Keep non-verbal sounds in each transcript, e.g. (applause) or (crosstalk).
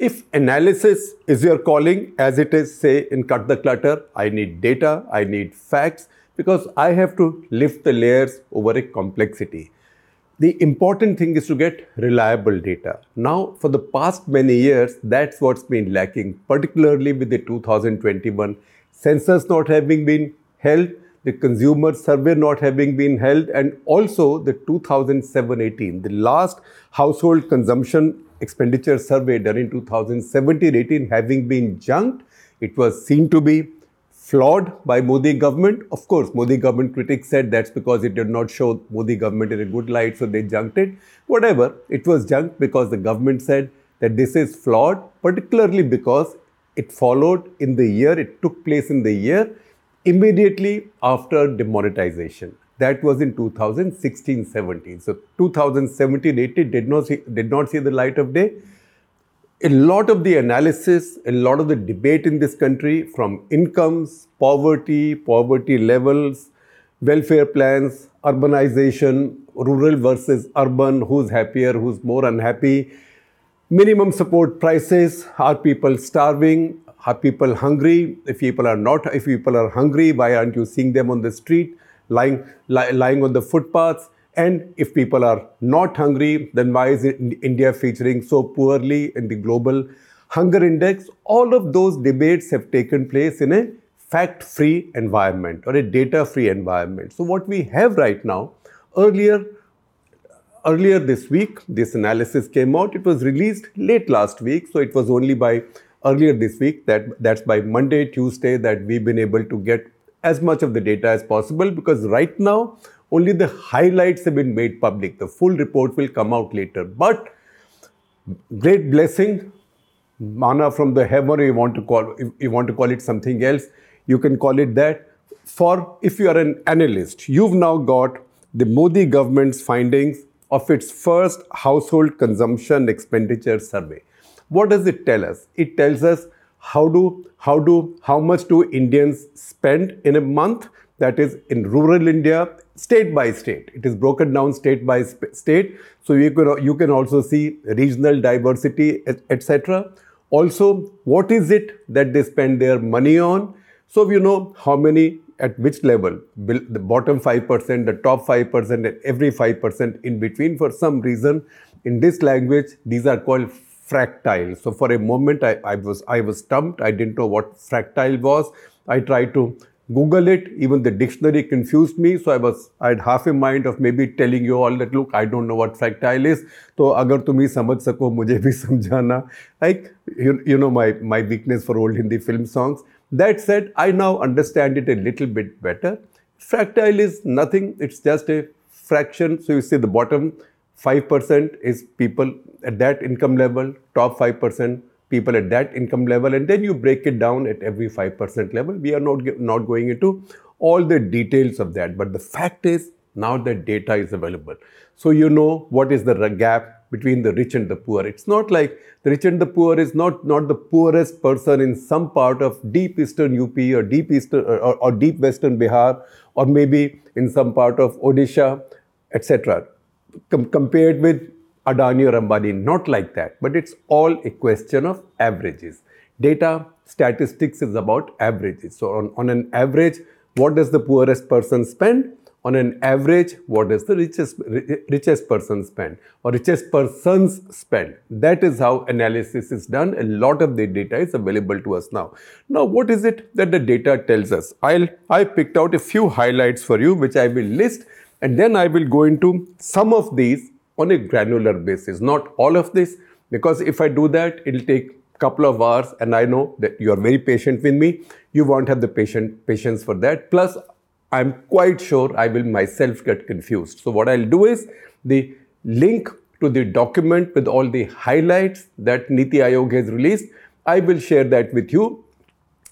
If analysis is your calling, as it is, say, in Cut the Clutter, I need data, I need facts, because I have to lift the layers over a complexity. The important thing is to get reliable data. Now, for the past many years, that's what's been lacking, particularly with the 2021 census not having been held, the consumer survey not having been held, and also the 2007 18, the last household consumption expenditure survey done in 2017 18 having been junked. It was seen to be flawed by Modi government. Of course, Modi government critics said that's because it did not show Modi government in a good light, so they junked it. Whatever, it was junked because the government said that this is flawed, particularly because it followed in the year, it took place in the year immediately after demonetization. That was in 2016-17. So 2017-18 did not see, did not see the light of day. A lot of the analysis, a lot of the debate in this country from incomes, poverty, poverty levels, welfare plans, urbanization, rural versus urban, who's happier, who's more unhappy, minimum support prices, are people starving, are people hungry? If people are not, if people are hungry, why aren't you seeing them on the street? Lying, li- lying on the footpaths. And if people are not hungry, then why is India featuring so poorly in the global hunger index? All of those debates have taken place in a fact free environment or a data free environment. So, what we have right now, earlier, earlier this week, this analysis came out. It was released late last week, so it was only by earlier this week that that's by Monday, Tuesday that we've been able to get as much of the data as possible because right now only the highlights have been made public. The full report will come out later. But great blessing, mana from the heaven, you want to call you want to call it something else, you can call it that. For if you are an analyst, you've now got the Modi government's findings of its first household consumption expenditure survey. What does it tell us? It tells us how do how do how much do Indians spend in a month? That is in rural India, state by state. It is broken down state by state, so you can you can also see regional diversity, etc. Also, what is it that they spend their money on? So you know how many at which level the bottom 5% the top 5% and every 5% in between for some reason in this language these are called fractile. So for a moment, I, I, was I was stumped. I didn't know what fractile was. I tried to Google it. Even the dictionary confused me. So I was I had half a mind of maybe telling you all that look, I don't know what fractile is. So agar tumhi samajh sako, (laughs) mujhe bhi. Like you, you know my my weakness for old Hindi film songs. That said, I now understand it a little bit better. Fractile is nothing. It's just a fraction. So you see the bottom 5% is people at that income level, top 5% people at that income level, and then you break it down at every 5% level. We are not, not going into all the details of that, but the fact is now the data is available. So you know what is the gap between the rich and the poor. It's not like the rich and the poor is not, not the poorest person in some part of deep eastern UP or deep eastern or, or deep western Bihar or maybe in some part of Odisha, etc. Com- compared with Adani or Ambani. Not like that. But it's all a question of averages. Data statistics is about averages. So, on, on an average, what does the poorest person spend? On an average, what does the richest, richest person spend or richest persons spend? That is how analysis is done. A lot of the data is available to us now. Now, what is it that the data tells us? I'll, I picked out a few highlights for you, which I will list, and then I will go into some of these on a granular basis, not all of this, because if I do that, it'll take a couple of hours, and I know that you are very patient with me. You won't have the patient patience for that. Plus, I'm quite sure I will myself get confused. So what I'll do is the link to the document with all the highlights that Niti Aayog has released, I will share that with you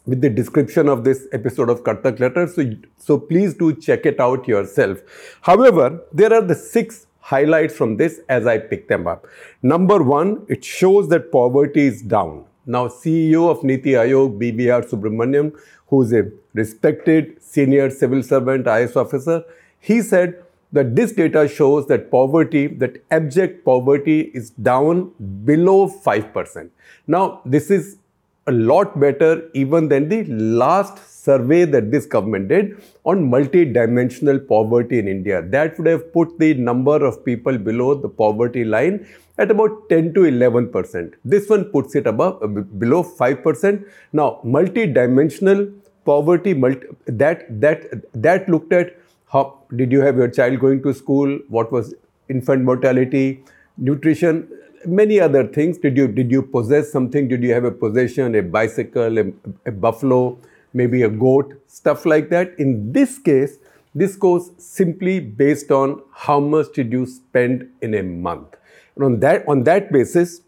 with the description of this episode of Cut Letters. So, so please do check it out yourself. However, there are the six highlights from this as I pick them up. Number one, it shows that poverty is down. Now, CEO of Niti Aayog, BVR Subramanian, who's a respected senior civil servant, IAS officer, he said that this data shows that poverty, that abject poverty is down below 5%. Now, this is a lot better even than the last survey that this government did on multi-dimensional poverty in India. That would have put the number of people below the poverty line at about 10 to 11 percent. This one puts it above uh, below 5 percent. Now, multi-dimensional poverty multi, that that that looked at how did you have your child going to school, what was infant mortality, nutrition, many other things. Did you did you possess something? Did you have a possession, a bicycle, a, a buffalo, maybe a goat, stuff like that? In this case, this goes simply based on how much did you spend in a month. And on that, on that basis,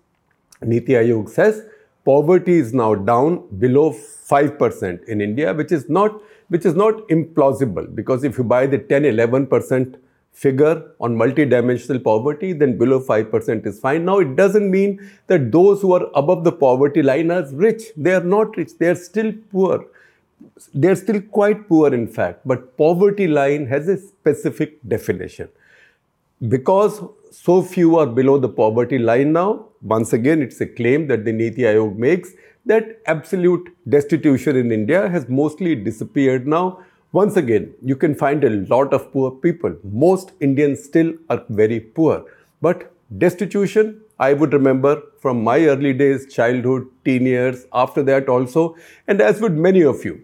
Niti Aayog says poverty is now down below 5% in India, which is not which is not implausible because if you buy the 10 11% figure on multidimensional poverty, then below 5% is fine. Now, it doesn't mean that those who are above the poverty line are rich. They are not rich, they are still poor. They are still quite poor, in fact, but poverty line has a specific definition. Because so few are below the poverty line now. Once again, it's a claim that the Niti Aayog makes that absolute destitution in India has mostly disappeared now. Once again, you can find a lot of poor people. Most Indians still are very poor. But destitution, I would remember from my early days, childhood, teen years, after that also, and as would many of you,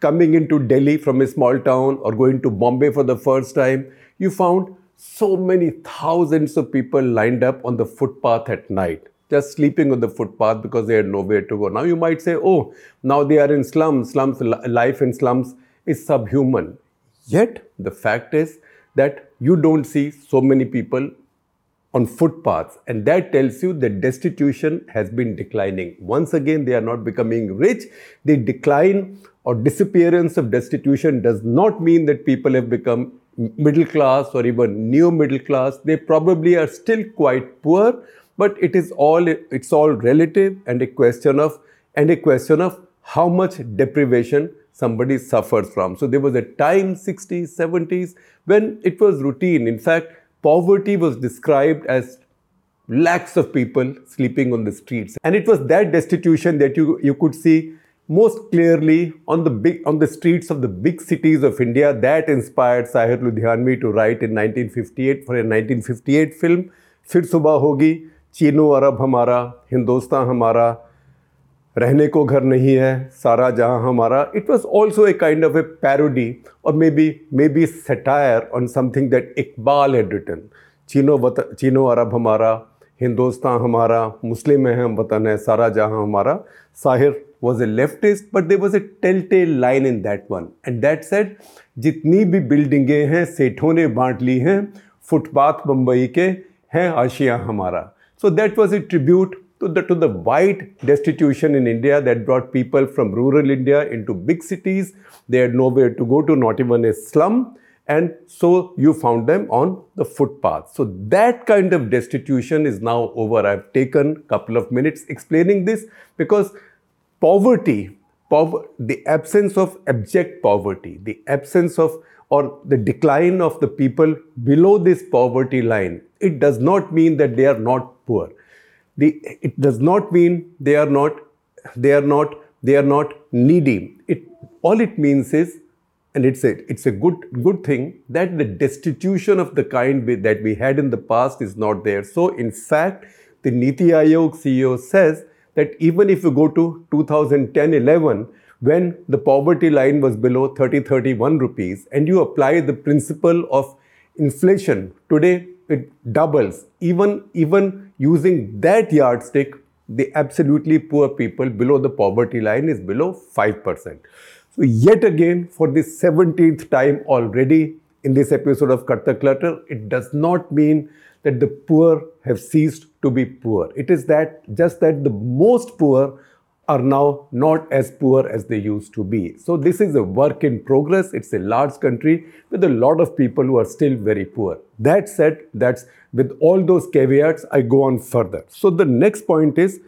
coming into Delhi from a small town or going to Bombay for the first time, you found so many thousands of people lined up on the footpath at night, just sleeping on the footpath because they had nowhere to go. Now you might say, oh, now they are in slums. Slums, life in slums is subhuman. Yet the fact is that you don't see so many people on footpaths, and that tells you that destitution has been declining. Once again, they are not becoming rich. The decline or disappearance of destitution does not mean that people have become middle class or even new middle class they probably are still quite poor but it is all it's all relative and a question of and a question of how much deprivation somebody suffers from. So there was a time, 60s, 70s, when it was routine. In fact, poverty was described as lakhs of people sleeping on the streets. And it was that destitution that you, you could see most clearly on the big on the streets of the big cities of India that inspired Sahir Ludhianvi to write in 1958 for a 1958 film Fir Subah Hogi, Chino Arab Hamara, Hindostan Hamara, रहने को घर नहीं है, सारा जहाँ हमारा it was also a kind of a parody और may be may be satire on something that Iqbal had written Chino वत, चीनो अरब हमारा, हिंदुस्तान हमारा, मुस्लिम है हम वतन है, सारा जहाँ हमारा। Sahir was a leftist but they was a tell tell line in that one and that set जितनी भी बिल्डिंगें हैं, सेठों ने बांट ली हैं, फुटपाथ बम्बई के हैं, आशिया हमारा। So that was a tribute to the, to the destitution in India that brought people from rural India into big cities. They had nowhere to go to, not even a slum. And so you found them on the footpath. So that kind of destitution is now over. I've taken a couple of minutes explaining this because poverty, pover- the absence of abject poverty, the absence of or the decline of the people below this poverty line, it does not mean that they are not poor. The, it does not mean they are not they are not they are not needy. It all it means is and it's a it's a good good thing that the destitution of the kind we, that we had in the past is not there. So in fact, the Niti Aayog CEO says that even if you go to 2010-11, when the poverty line was below 30 31 rupees and you apply the principle of inflation today it doubles even even using that yardstick the absolutely poor people below the poverty line is below 5% so yet again for the 17th time already in this episode of cut the clutter it does not mean that the poor have ceased to be poor. It is that just that the most poor are now not as poor as they used to be. So this is a work in progress. It's a large country with a lot of people who are still very poor. That said, that's with all those caveats, I go on further. So the next point is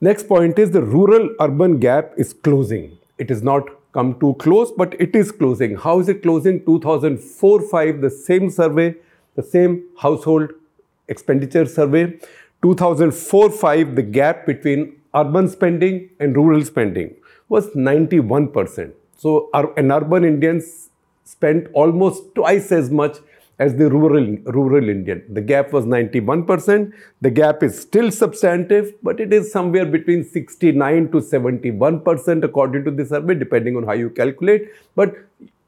next point is the rural urban gap is closing. It is not come too close, but it is closing. How is it closing? 2004-5, the same survey, the same household expenditure survey. 2004-5, the gap between urban spending and rural spending was 91%. So an urban Indian spent almost twice as much as the rural, rural Indian. The gap was 91%. The gap is still substantive, but it is somewhere between 69 to 71% according to the survey, depending on how you calculate. But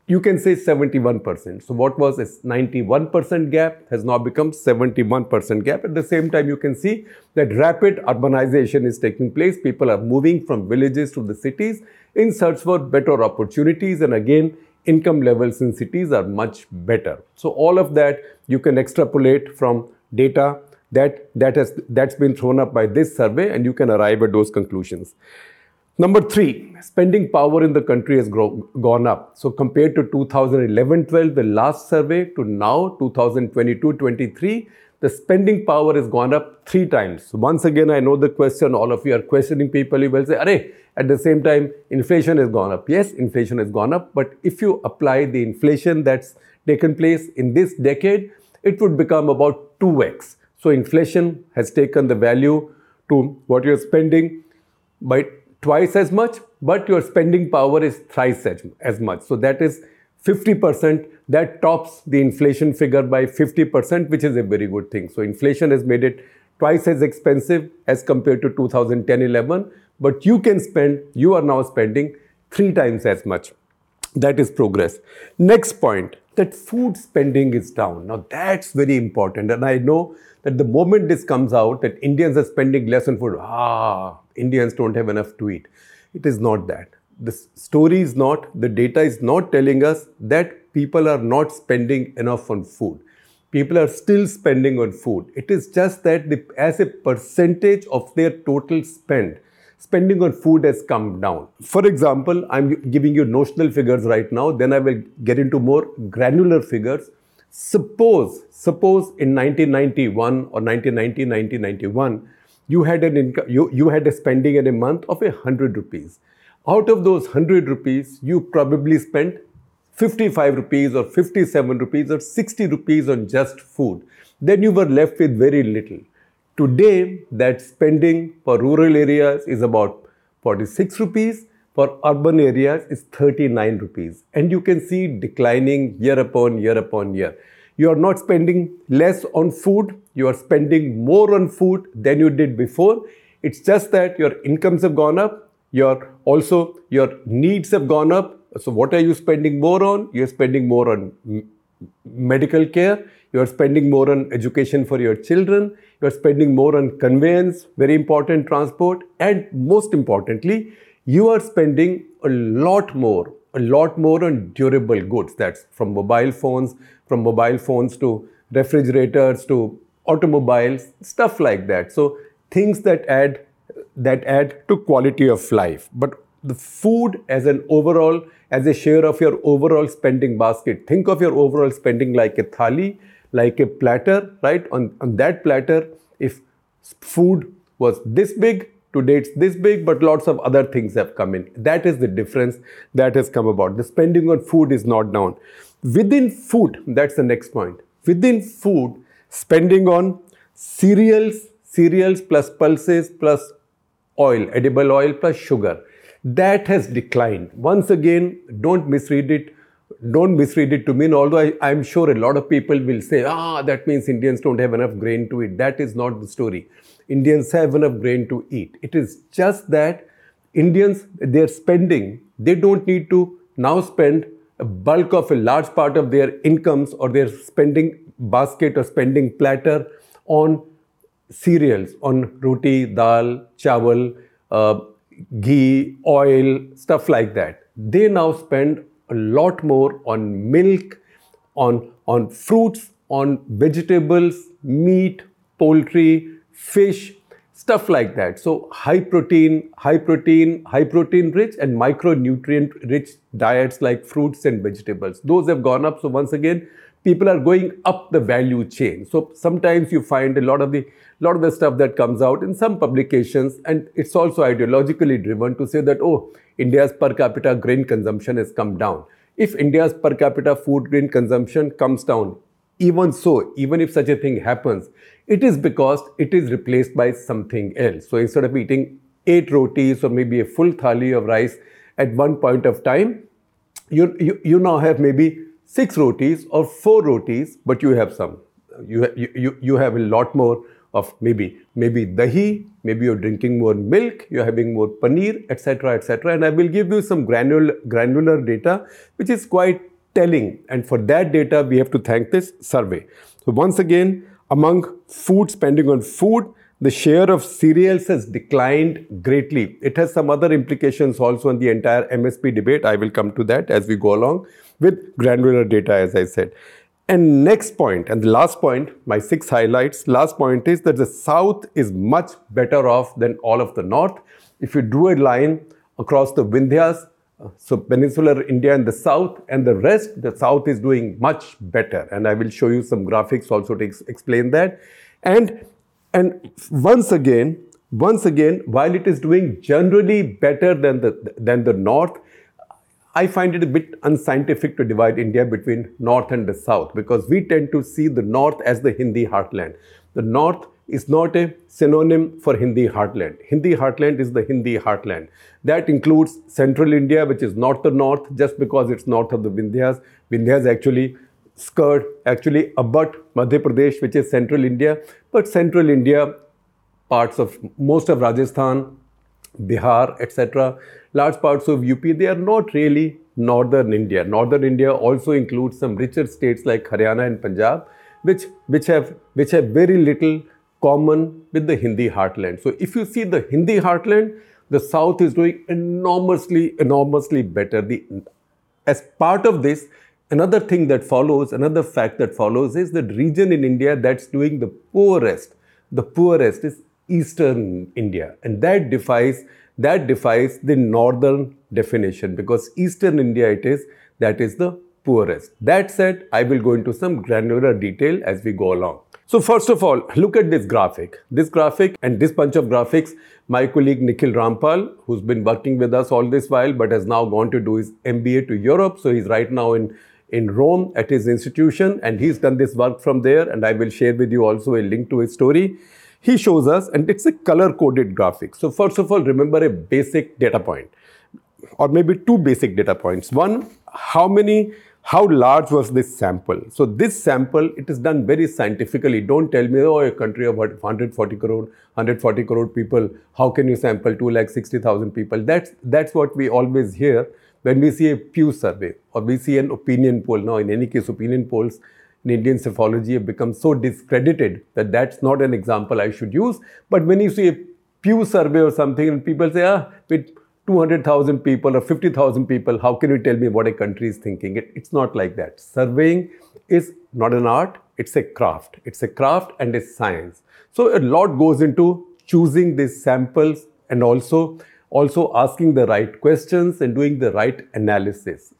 you can say 71%. So what was a 91% gap has now become 71% gap. At the same time, you can see that rapid urbanization is taking place. People are moving from villages to the cities in search for better opportunities. And again, income levels in cities are much better. So all of that you can extrapolate from data that, that has, that's been thrown up by this survey and you can arrive at those conclusions. Number three, spending power in the country has grow, gone up. So compared to 2011-12, the last survey, to now 2022-23, the spending power has gone up three times. So once again, I know the question, all of you are questioning people, you will say, Array, at the same time, inflation has gone up. Yes, inflation has gone up, but if you apply the inflation that's taken place in this decade, it would become about 2x. So inflation has taken the value to what you're spending by twice as much, but your spending power is thrice as much. So that is 50%. That tops the inflation figure by 50%, which is a very good thing. So inflation has made it twice as expensive as compared to 2010-11 but you can spend, you are now spending three times as much. That is progress. Next point, that food spending is down. Now that's very important. And I know that the moment this comes out, that Indians are spending less on food, ah, Indians don't have enough to eat. It is not that. The story is not, the data is not telling us that people are not spending enough on food. People are still spending on food. It is just that the, as a percentage of their total spend, spending on food has come down. For example, I'm giving you notional figures right now, then I will get into more granular figures. Suppose, suppose in 1991 or 1990, 1991, you had an you, you had a spending in a month of a hundred rupees. Out of those hundred rupees, you probably spent 55 rupees or 57 rupees or 60 rupees on just food. Then you were left with very little. Today, that spending for rural areas is about 46 rupees, for urban areas is 39 rupees. And you can see declining year upon year upon year. You are not spending less on food, you are spending more on food than you did before. It's just that your incomes have gone up, your also your needs have gone up. So what are you spending more on? You're spending more on medical care, you are spending more on education for your children, you are spending more on conveyance, very important transport, and most importantly, you are spending a lot more, a lot more on durable goods. That's from mobile phones, from mobile phones to refrigerators to automobiles, stuff like that. So things that add that add to quality of life. But the food as an overall, as a share of your overall spending basket, think of your overall spending like a thali like a platter, right? On, on that platter, if food was this big, today it's this big, but lots of other things have come in. That is the difference that has come about. The spending on food is not down. Within food, that's the next point. Within food, spending on cereals, cereals plus pulses plus oil, edible oil plus sugar, that has declined. Once again, don't misread it don't misread it to mean, although I, am sure a lot of people will say, ah, that means Indians don't have enough grain to eat. That is not the story. Indians have enough grain to eat. It is just that Indians, they're spending, they don't need to now spend a bulk of a large part of their incomes or their spending basket or spending platter on cereals, on roti, dal, chawal, uh, ghee, oil, stuff like that. They now spend a lot more on milk, on, on fruits, on vegetables, meat, poultry, fish, stuff like that. So high protein, high protein, high protein rich and micronutrient rich diets like fruits and vegetables. Those have gone up. So once again, people are going up the value chain. So sometimes you find a lot of the lot of the stuff that comes out in some publications, and it's also ideologically driven to say that oh, India's per capita grain consumption has come down. If India's per capita food grain consumption comes down, even so, even if such a thing happens, it is because it is replaced by something else. So instead of eating eight rotis or maybe a full thali of rice at one point of time, you, you, you now have maybe six rotis or four rotis, but you have some. You, you, you have a lot more of maybe maybe dahi, maybe you're drinking more milk, you're having more paneer, etc., etc. And I will give you some granular granular data, which is quite telling. And for that data, we have to thank this survey. So once again, among food spending on food, the share of cereals has declined greatly. It has some other implications also on the entire MSP debate. I will come to that as we go along with granular data, as I said. And next point, and the last point, my six highlights, last point is that the South is much better off than all of the North. If you drew a line across the Vindhyas, so peninsular India and the South and the rest, the South is doing much better. And I will show you some graphics also to ex explain that. And, and once again, once again, while it is doing generally better than the, than the North, I find it a bit unscientific to divide India between North and the South because we tend to see the North as the Hindi heartland. The North is not a synonym for Hindi heartland. Hindi heartland is the Hindi heartland. That includes central India, which is not the north, just because it's north of the Vindhyas. Vindhyas actually skirt, actually abut Madhya Pradesh, which is central India. But central India, parts of most of Rajasthan, Bihar, etc., large parts of UP, they are not really northern India. Northern India also includes some richer states like Haryana and Punjab, which, which, have, which have very little common with the Hindi heartland. So if you see the Hindi heartland, the South is doing enormously, enormously better. The, as part of this, another thing that follows, another fact that follows is that region in India that's doing the poorest, the poorest is eastern India. And that defies that defies the northern definition because eastern India it is that is the poorest. That said, I will go into some granular detail as we go along. So first of all, look at this graphic. This graphic and this bunch of graphics, my colleague Nikhil Rampal, who's been working with us all this while but has now gone to do his MBA to Europe. So he's right now in, in Rome at his institution and he's done this work from there and I will share with you also a link to his story he shows us, and it's a color coded graphic. So, first of all, remember a basic data point, or maybe two basic data points. One, how many, how large was this sample? So, this sample, it is done very scientifically. Don't tell me, oh, a country of 140 crore, 140 crore people, how can you sample 2 lakh 60,000 people? That's, that's what we always hear when we see a Pew survey or we see an opinion poll. Now, in any case, opinion polls in Indian psephology have become so discredited that that's not an example I should use. But when you see a Pew survey or something and people say, ah, with 200,000 people or 50,000 people, how can you tell me what a country is thinking? It, it's not like that. Surveying is not an art, it's a craft. It's a craft and a science. So a lot goes into choosing these samples and also also asking the right questions and doing the right analysis.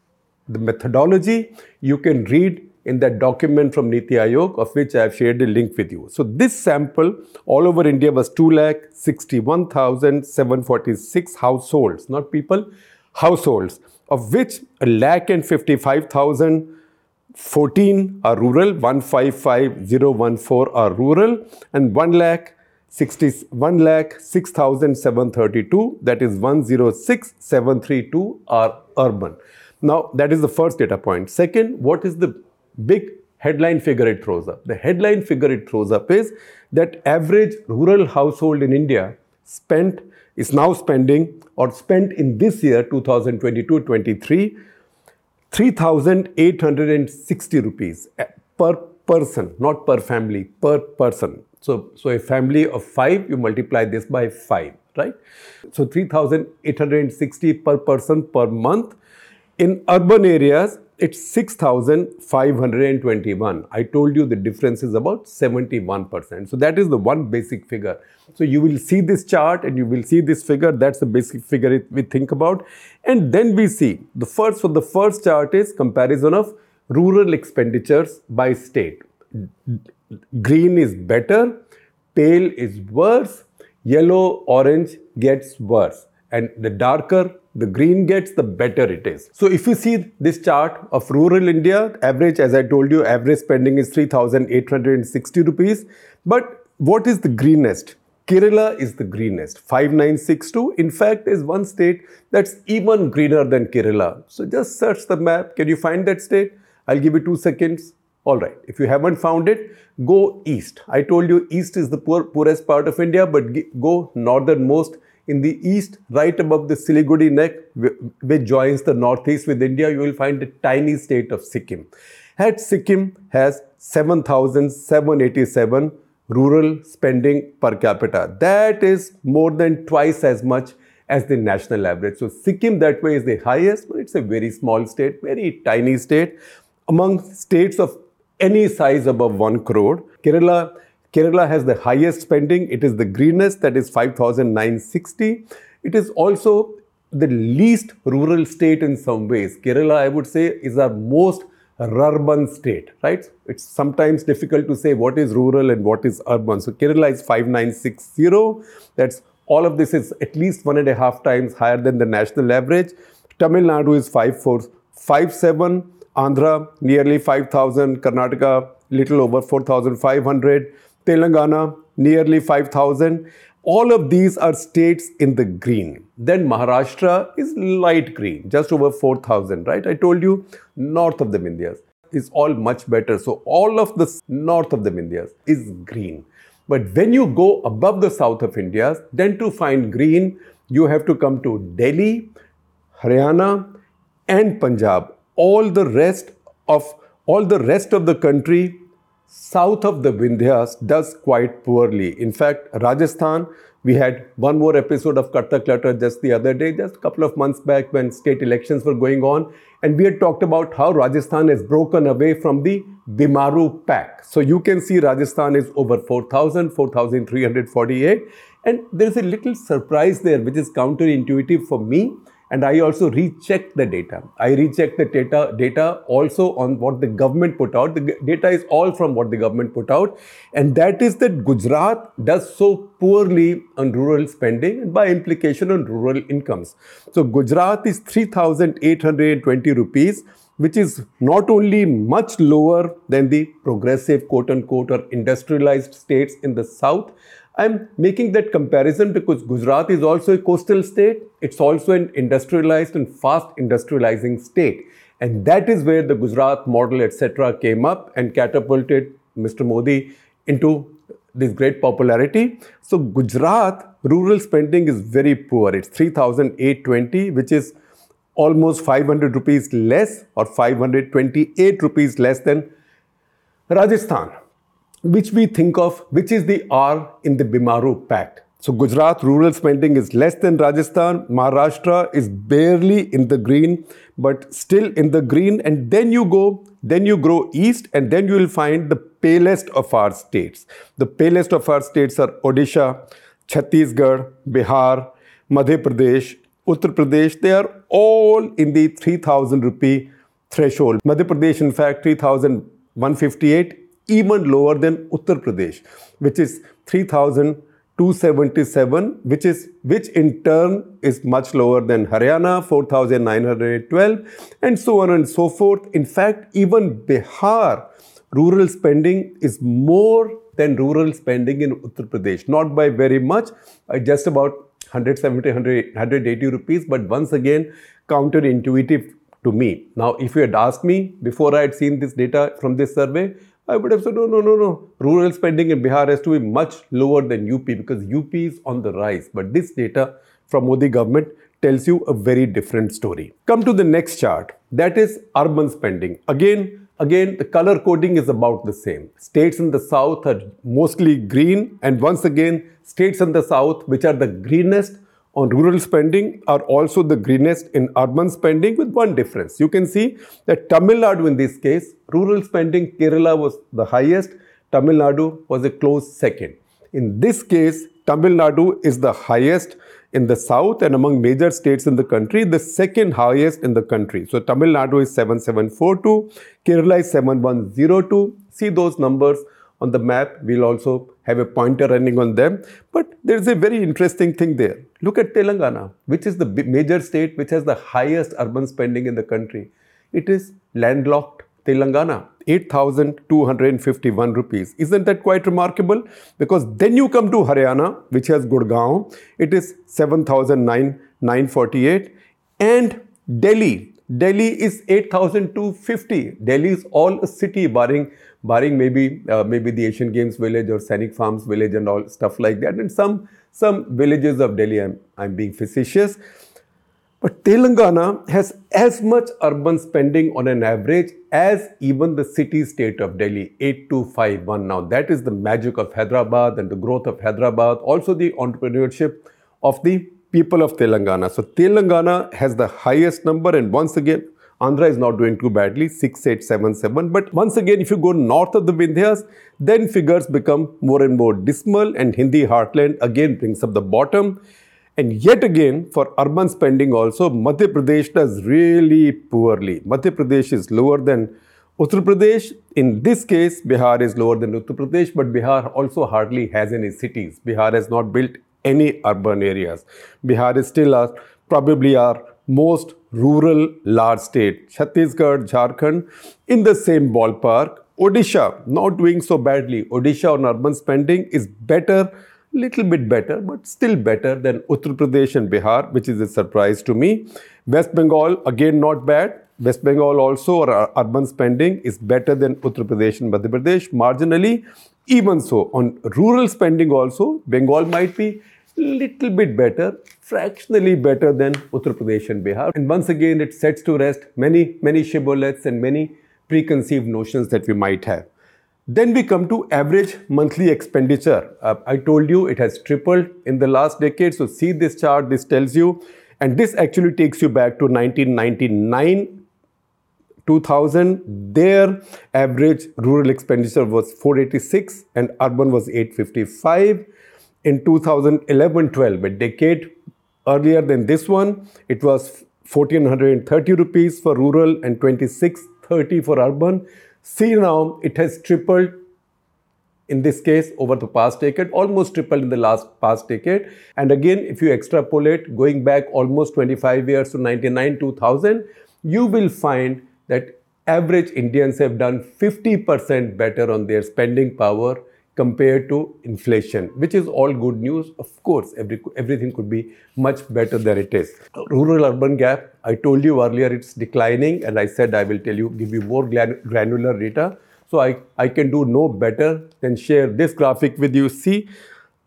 The methodology you can read in that document from Niti Aayog, of which I have shared a link with you. So this sample all over India was 2,61,746 households, not people, households, of which a lakh and 55,014 are rural, 155014 are rural, and 1 lakh 60, 1 lakh 6,732, that is 106,732 are urban. Now, that is the first data point. Second, what is the big headline figure it throws up. The headline figure it throws up is that average rural household in India spent is now spending or spent in this year 2022-23 3860 rupees eh, per person not per family per person so so a family of 5 you multiply this by 5 right so 3860 per person per month in urban areas it's 6,521. I told you the difference is about 71%. So that is the one basic figure. So you will see this chart and you will see this figure. That's the basic figure we think about. And then we see the first, so the first chart is comparison of rural expenditures by state. Green is better, pale is worse, yellow, orange gets worse. And the darker the green gets, the better it is. So if you see this chart of rural India, average, as I told you, average spending is 3,860 rupees. But what is the greenest? Kerala is the greenest, 5962. In fact, is one state that's even greener than Kerala. So just search the map. Can you find that state? I'll give you two seconds. All right. If you haven't found it, go east. I told you east is the poor, poorest part of India, but go northernmost in the east, right above the Siliguri neck, which joins the northeast with India, you will find the tiny state of Sikkim. At Sikkim has 7,787 rural spending per capita. That is more than twice as much as the national average. So Sikkim that way is the highest, but it's a very small state, very tiny state. Among states of any size above 1 crore, Kerala Kerala has the highest spending. It is the greenest, that is 5,960. It is also the least rural state in some ways. Kerala, I would say, is our most urban state, right? It's sometimes difficult to say what is rural and what is urban. So Kerala is 5960. That's all of this is at least one and a half times higher than the national average. Tamil Nadu is 5457. Andhra nearly 5000. Karnataka little over 4500. Telangana, nearly 5,000. All of these are states in the green. Then Maharashtra is light green, just over 4,000, right? I told you, north of the Vindhyas is all much better. So all of the north of the Vindhyas is green. But when you go above the south of India, then to find green, you have to come to Delhi, Haryana, and Punjab. All the rest of all the rest of the country south of the Vindhyas does quite poorly. In fact, Rajasthan, we had one more episode of the Clutter just the other day, just a couple of months back when state elections were going on. And we had talked about how Rajasthan has broken away from the Bimaru pack. So you can see Rajasthan is over 4,000, 4,348. And there's a little surprise there, which is counterintuitive for me and I also recheck the data. I recheck the data, data also on what the government put out. The data is all from what the government put out. And that is that Gujarat does so poorly on rural spending and by implication on rural incomes. So Gujarat is 3,820 rupees, which is not only much lower than the progressive quote unquote or industrialized states in the south, I'm making that comparison because Gujarat is also a coastal state. It's also an industrialized and fast industrializing state. And that is where the Gujarat model, etc., came up and catapulted Mr. Modi into this great popularity. So Gujarat rural spending is very poor. It's 3,820, which is almost 500 rupees less or 528 rupees less than Rajasthan which we think of, which is the R in the Bimaru Pact. So Gujarat rural spending is less than Rajasthan. Maharashtra is barely in the green, but still in the green. And then you go, then you grow east, and then you will find the palest of our states. The palest of our states are Odisha, Chhattisgarh, Bihar, Madhya Pradesh, Uttar Pradesh. They are all in the 3000 rupee threshold. Madhya Pradesh, in fact, 3158 even lower than Uttar Pradesh, which is 3,277, which is which in turn is much lower than Haryana, 4,912, and so on and so forth. In fact, even Bihar rural spending is more than rural spending in Uttar Pradesh, not by very much, uh, just about 170, 100, 180 rupees, but once again, counterintuitive to me. Now, if you had asked me before I had seen this data from this survey, I would have said, no, no, no, no. Rural spending in Bihar has to be much lower than UP because UP is on the rise. But this data from Modi government tells you a very different story. Come to the next chart. That is urban spending. Again, again, the color coding is about the same. States in the south are mostly green. And once again, states in the south, which are the greenest, on rural spending are also the greenest in urban spending with one difference. You can see that Tamil Nadu in this case, rural spending, Kerala was the highest, Tamil Nadu was a close second. In this case, Tamil Nadu is the highest in the south and among major states in the country, the second highest in the country. So Tamil Nadu is 7742, Kerala is 7102. See those numbers on the map. We'll also have a pointer running on them. But there's a very interesting thing there. Look at Telangana, which is the major state which has the highest urban spending in the country. It is landlocked Telangana, 8,251 rupees. Isn't that quite remarkable? Because then you come to Haryana, which has Gurgaon, it is 7,948. And Delhi, Delhi is 8,250. Delhi is all a city, barring barring maybe uh, maybe the Asian Games village or Sainik Farms village and all stuff like that, and some some villages of Delhi. I'm I'm being facetious. But Telangana has as much urban spending on an average as even the city state of Delhi, 8251. Now, that is the magic of Hyderabad and the growth of Hyderabad, also the entrepreneurship of the people of Telangana. So, Telangana has the highest number, and once again, Andhra is not doing too badly, 6877. But once again, if you go north of the Vindhyas, then figures become more and more dismal, and Hindi heartland again brings up the bottom. And yet again, for urban spending also, Madhya Pradesh does really poorly. Madhya Pradesh is lower than Uttar Pradesh. In this case, Bihar is lower than Uttar Pradesh, but Bihar also hardly has any cities. Bihar has not built any urban areas. Bihar is still our, probably our most rural large state. Chhattisgarh, Jharkhand in the same ballpark. Odisha not doing so badly. Odisha on urban spending is better little bit better, but still better than Uttar Pradesh and Bihar, which is a surprise to me. West Bengal, again, not bad. West Bengal also, or uh, urban spending, is better than Uttar Pradesh and Madhya Pradesh, marginally. Even so, on rural spending also, Bengal might be little bit better, fractionally better than Uttar Pradesh and Bihar. And once again, it sets to rest many, many shibboleths and many preconceived notions that we might have. Then we come to average monthly expenditure. Uh, I told you it has tripled in the last decade. So see this chart, this tells you, and this actually takes you back to 1999 2000 their average rural expenditure was 486 and urban was 855 in 2011-12 a decade earlier than this one it was 1430 rupees for rural and 2630 for urban See now, it has tripled in this case over the past decade, almost tripled in the last past decade. And again, if you extrapolate going back almost 25 years to 99, 2000, you will find that average Indians have done 50% better on their spending power compared to inflation, which is all good news. Of course, every, everything could be much better than it is. Rural urban gap, I told you earlier it's declining, and I said I will tell you, give you more granular data. So I, I can do no better than share this graphic with you. See,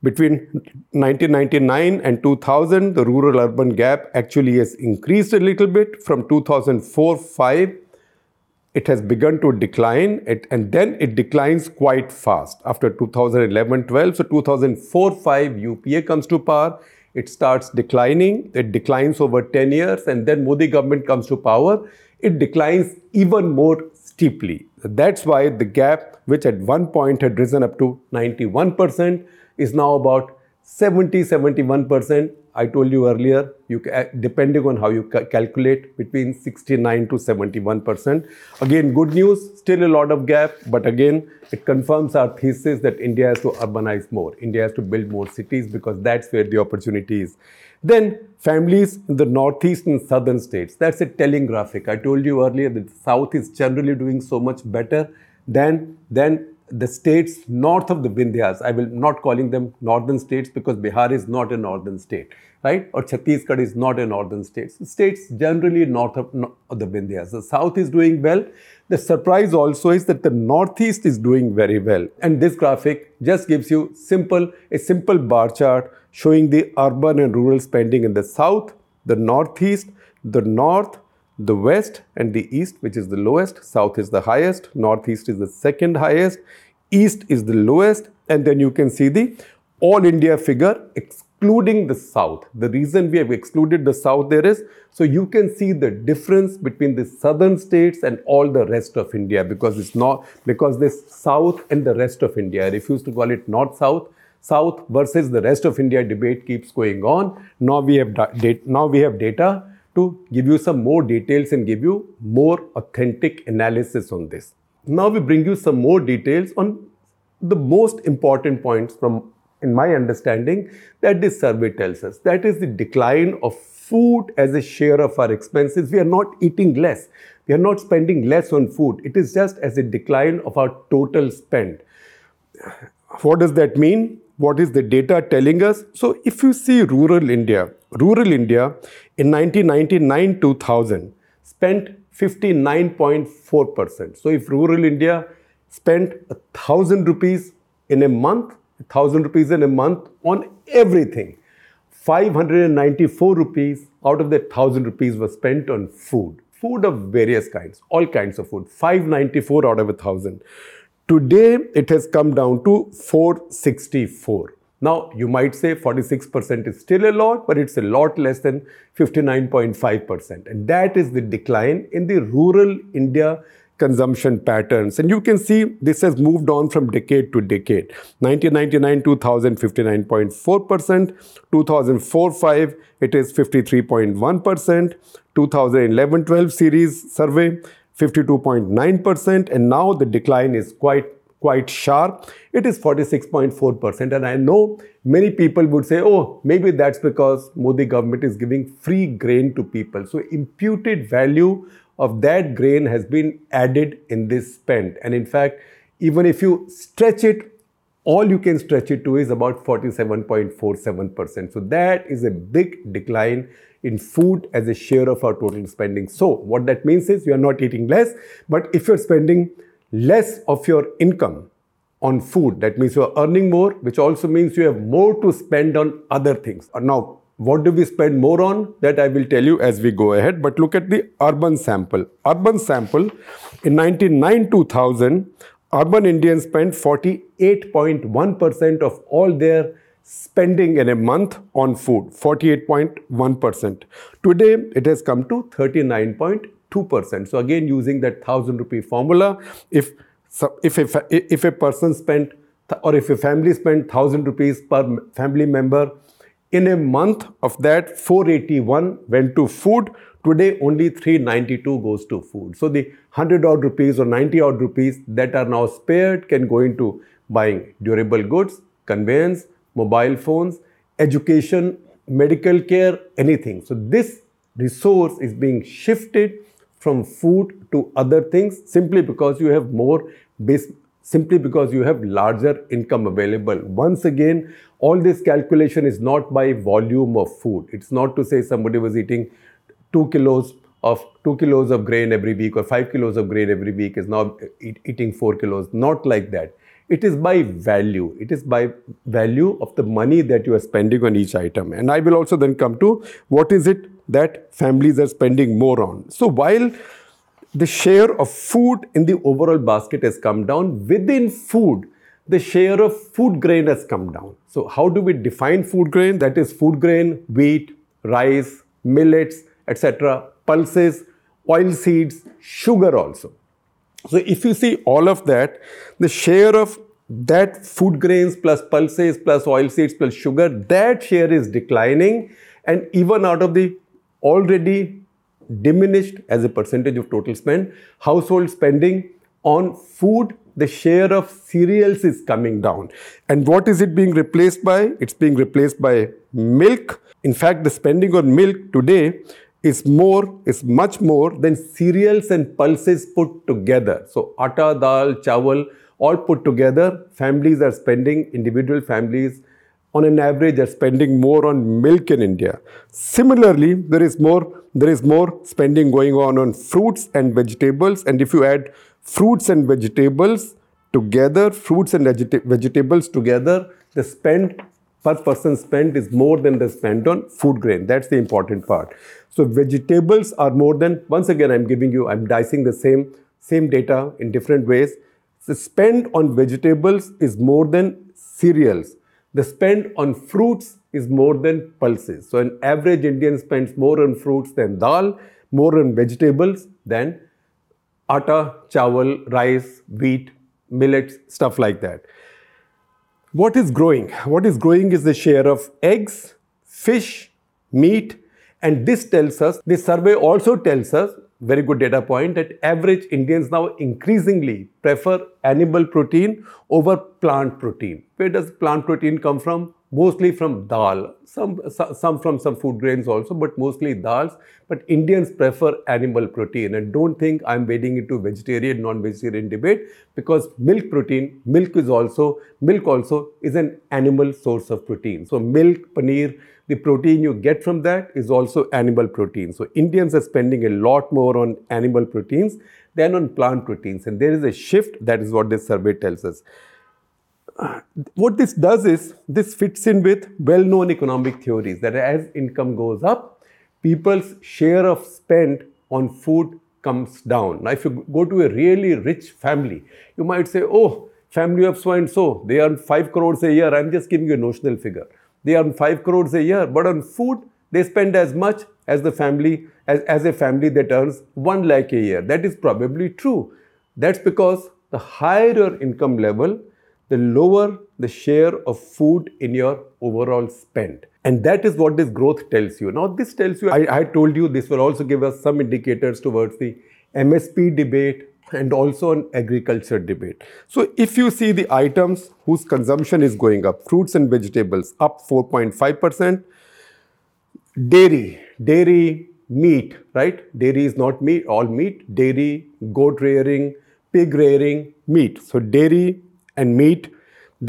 between 1999 and 2000, the rural urban gap actually has increased a little bit from 2004 5 it has begun to decline it, and then it declines quite fast. After 2011-12 so 2004-5 UPA comes to power it starts declining it declines over 10 years and then Modi government comes to power it declines even more steeply. That's why the gap which at one point had risen up to 91% is now about 70 71% I told you earlier, you depending on how you ca calculate between 69 to 71 percent. Again, good news, still a lot of gap, but again, it confirms our thesis that India has to urbanize more. India has to build more cities because that's where the opportunity is. Then families in the northeast and southern states. That's a telling graphic. I told you earlier that the south is generally doing so much better than than the states north of the Vindhyas, I will not calling them northern states because Bihar is not a northern state, right? Or Chhattisgarh is not a northern state. States generally north of, of the Vindhyas. The south is doing well. The surprise also is that the northeast is doing very well. And this graphic just gives you simple a simple bar chart showing the urban and rural spending in the south, the northeast, the north, the west and the east, which is the lowest, south is the highest, northeast is the second highest, east is the lowest, and then you can see the all India figure excluding the south. The reason we have excluded the south there is so you can see the difference between the southern states and all the rest of India because it's not because this south and the rest of India. I refuse to call it north south. South versus the rest of India debate keeps going on. Now we have da- now we have data to give you some more details and give you more authentic analysis on this. Now we bring you some more details on the most important points from in my understanding that this survey tells us. That is the decline of food as a share of our expenses. We are not eating less. We are not spending less on food. It is just as a decline of our total spend. What does that mean what is the data telling us so if you see rural india rural india in 1999 2000 spent 59.4% so if rural india spent a thousand rupees in a month, a thousand rupees in a month on everything. 594 rupees out of the thousand rupees was spent on food. Food of various kinds, all kinds of food. 594 out of a thousand. Today it has come down to 464. Now, you might say 46% is still a lot, but it's a lot less than 59.5%. And that is the decline in the rural India consumption patterns. And you can see this has moved on from decade to decade. 1999, 2000, 59.4%. 2004, 5, it is 53.1%. 2011, 12 series survey, 52.9%. And now the decline is quite quite sharp. It is 46.4%. And I know many people would say, oh, maybe that's because Modi government is giving free grain to people. So imputed value of that grain has been added in this spend. And in fact, even if you stretch it, all you can stretch it to is about 47.47%. So that is a big decline in food as a share of our total spending. So what that means is you are not eating less, but if you're spending less of your income on food, that means you are earning more, which also means you have more to spend on other things. Uh, now, what do we spend more on? That I will tell you as we go ahead. But look at the urban sample. Urban sample in 99 2000, urban Indians spent 48.1% of all their spending in a month on food. 48.1%. Today it has come to 39.2%. So again, using that thousand rupee formula, if if a, if a person spent or if a family spent thousand rupees per family member in a month of that, 481 went to food. Today, only 392 goes to food. So the 100 odd rupees or 90 odd rupees that are now spared can go into buying durable goods, conveyance, mobile phones, education, medical care, anything. So this resource is being shifted from food to other things simply because you have more base, simply because you have larger income available. Once again, all this calculation is not by volume of food. It's not to say somebody was eating two kilos of two kilos of grain every week or five kilos of grain every week is now eat, eating four kilos. Not like that. It is by value. It is by value of the money that you are spending on each item. And I will also then come to what is it that families are spending more on. So while the share of food in the overall basket has come down, within food, the share of food grain has come down. So, how do we define food grain? That is food grain, wheat, rice, millets, etc., pulses, oil seeds, sugar also. So, if you see all of that, the share of that food grains plus pulses plus oil seeds plus sugar, that share is declining. And even out of the already diminished as a percentage of total spend, household spending on food the share of cereals is coming down. And what is it being replaced by? It's being replaced by milk. In fact, the spending on milk today is more, is much more than cereals and pulses put together. So, atta, dal, chawal, all put together, families are spending, individual families on an average are spending more on milk in India. Similarly, there is more there is more spending going on on fruits and vegetables and if you add fruits and vegetables together, fruits and vegeta- vegetables together, the spend per person spent is more than the spend on food grain. That's the important part. So vegetables are more than, once again, I'm giving you, I'm dicing the same, same data in different ways. The spend on vegetables is more than cereals. The spend on fruits is more than pulses. So an average Indian spends more on fruits than dal, more on vegetables than atta, chawal, rice, wheat, millets, stuff like that. What is growing? What is growing is the share of eggs, fish, meat, and this tells us, this survey also tells us, very good data point, that average Indians now increasingly prefer animal protein over plant protein. Where does plant protein come from? Mostly from dal, some, some from some food grains also, but mostly dals. But Indians prefer animal protein and don't think I'm wading into vegetarian, non-vegetarian debate because milk protein, milk is also, milk also is an animal source of protein. So milk, paneer, the protein you get from that is also animal protein. So Indians are spending a lot more on animal proteins than on plant proteins. And there is a shift, that is what this survey tells us. What this does is, this fits in with well-known economic theories that as income goes up, people's share of spend on food comes down. Now, if you go to a really rich family, you might say, oh, family of so and so, they earn 5 crores a year. I'm just giving you a notional figure. They earn 5 crores a year, but on food, they spend as much as the family, as, as a family that earns 1 lakh a year. That is probably true. That's because the higher your income level, the lower the share of food in your overall spend. And that is what this growth tells you. Now, this tells you, I, I told you this will also give us some indicators towards the MSP debate and also an agriculture debate. So if you see the items whose consumption is going up, fruits and vegetables up 4.5%, dairy, dairy, meat, right? Dairy is not meat, all meat, dairy, goat rearing, pig rearing, meat. So dairy and meat,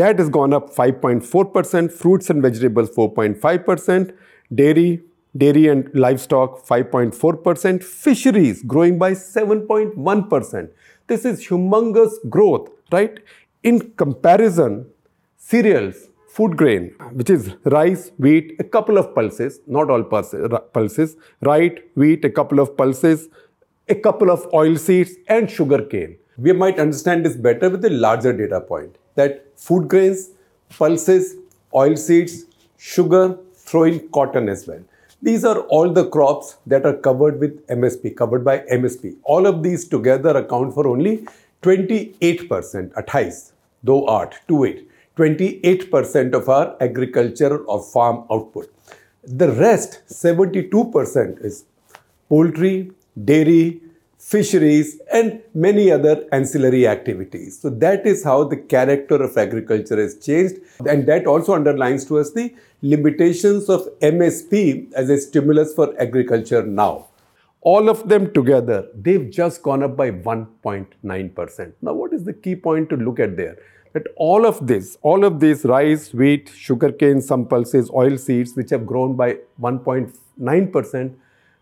that has gone up 5.4%, fruits and vegetables 4.5%, dairy dairy and livestock 5.4%, fisheries growing by 7.1%. This is humongous growth, right? In comparison, cereals, food grain, which is rice, wheat, a couple of pulses, not all pulses, right, wheat, a couple of pulses, a couple of oil seeds, and sugar cane. We might understand this better with a larger data point that food grains, pulses, oil seeds, sugar, throw in cotton as well. These are all the crops that are covered with MSP, covered by MSP. All of these together account for only 28%, 28, though art, 28, 28% of our agriculture or farm output. The rest, 72% is poultry, dairy, fisheries, and many other ancillary activities. So that is how the character of agriculture has changed. And that also underlines to us the limitations of MSP as a stimulus for agriculture now. All of them together, they've just gone up by 1.9%. Now, what is the key point to look at there? That all of this, all of this rice, wheat, sugarcane, some pulses, oil seeds, which have grown by 1.9%,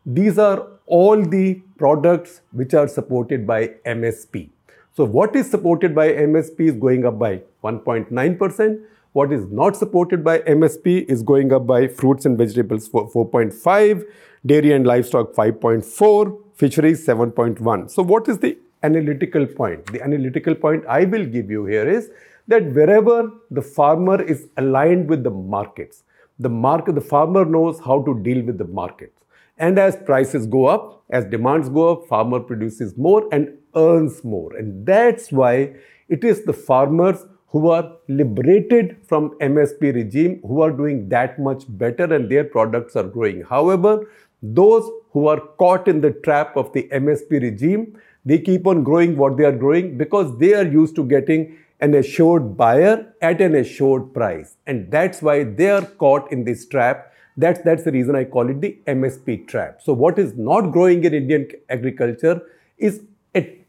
these are all the products which are supported by MSP. So what is supported by MSP is going up by 1.9%. What is not supported by MSP is going up by fruits and vegetables 4.5, dairy and livestock 5.4, fisheries 7.1. So what is the analytical point? The analytical point I will give you here is that wherever the farmer is aligned with the markets, the market, the farmer knows how to deal with the markets. And as prices go up, as demands go up, farmer produces more and earns more. And that's why it is the farmers who are liberated from MSP regime who are doing that much better and their products are growing. However, those who are caught in the trap of the MSP regime, they keep on growing what they are growing because they are used to getting an assured buyer at an assured price. And that's why they are caught in this trap that's, that's the reason I call it the MSP trap. So what is not growing in Indian agriculture is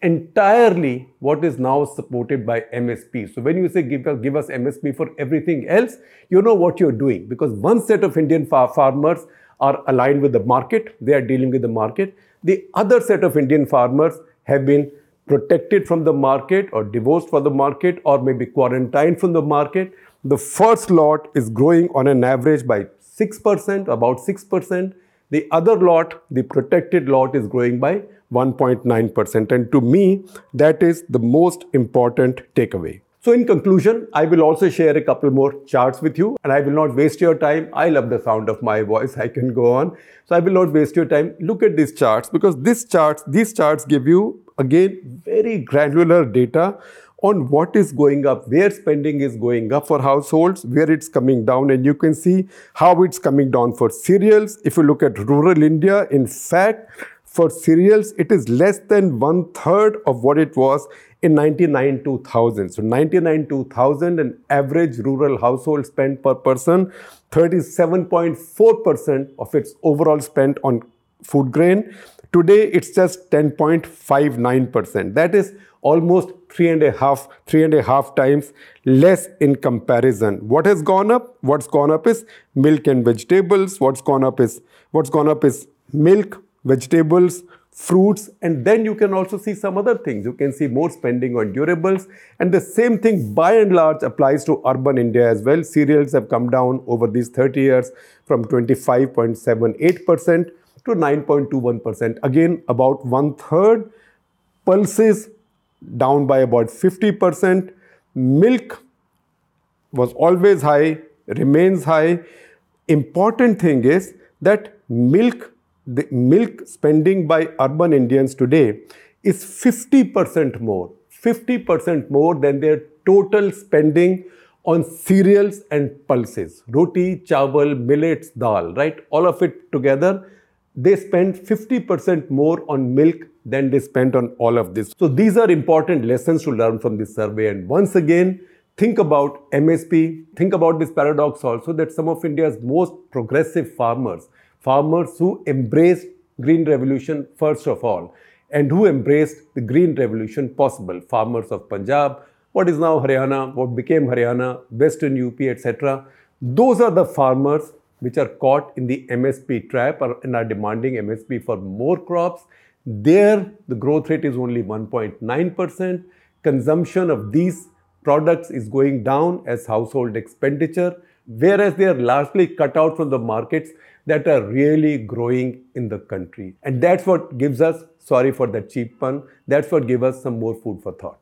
entirely what is now supported by MSP. So when you say give us, give us MSP for everything else, you know what you're doing because one set of Indian far farmers are aligned with the market, they are dealing with the market. The other set of Indian farmers have been protected from the market or divorced from the market or maybe quarantined from the market. The first lot is growing on an average by 6%, about 6%. The other lot, the protected lot, is growing by 1.9%. And to me, that is the most important takeaway. So, in conclusion, I will also share a couple more charts with you and I will not waste your time. I love the sound of my voice. I can go on. So, I will not waste your time. Look at these charts because these charts, these charts give you again very granular data on what is going up, where spending is going up for households, where it's coming down, and you can see how it's coming down for cereals. If you look at rural India, in fact, for cereals, it is less than one third of what it was in 99 2000. So 99 2000, an average rural household spent per person, 37.4% of its overall spent on food grain. Today, it's just 10.59%. That is almost three and a half, three and a half times less in comparison. What has gone up? What's gone up is milk and vegetables. What's gone up is what's gone up is milk, vegetables, fruits, and then you can also see some other things. You can see more spending on durables, and the same thing by and large applies to urban India as well. Cereals have come down over these 30 years from 25.78% to 9.21%. Again, about one third. Pulses down by about 50%. Milk was always high, remains high. Important thing is that milk, the milk spending by urban Indians today is 50% more, 50% more than their total spending on cereals and pulses, roti, chawal, millets, dal, right? All of it together, they spend 50% more on milk than they spent on all of this. So these are important lessons to learn from this survey. And once again, think about MSP, think about this paradox also that some of India's most progressive farmers, farmers who embraced green revolution first of all, and who embraced the green revolution possible, farmers of Punjab, what is now Haryana, what became Haryana, Western UP, etc. Those are the farmers which are caught in the MSP trap and are demanding MSP for more crops there, the growth rate is only 1.9%. Consumption of these products is going down as household expenditure, whereas they are largely cut out from the markets that are really growing in the country. And that's what gives us, sorry for that cheap pun, that's what gives us some more food for thought.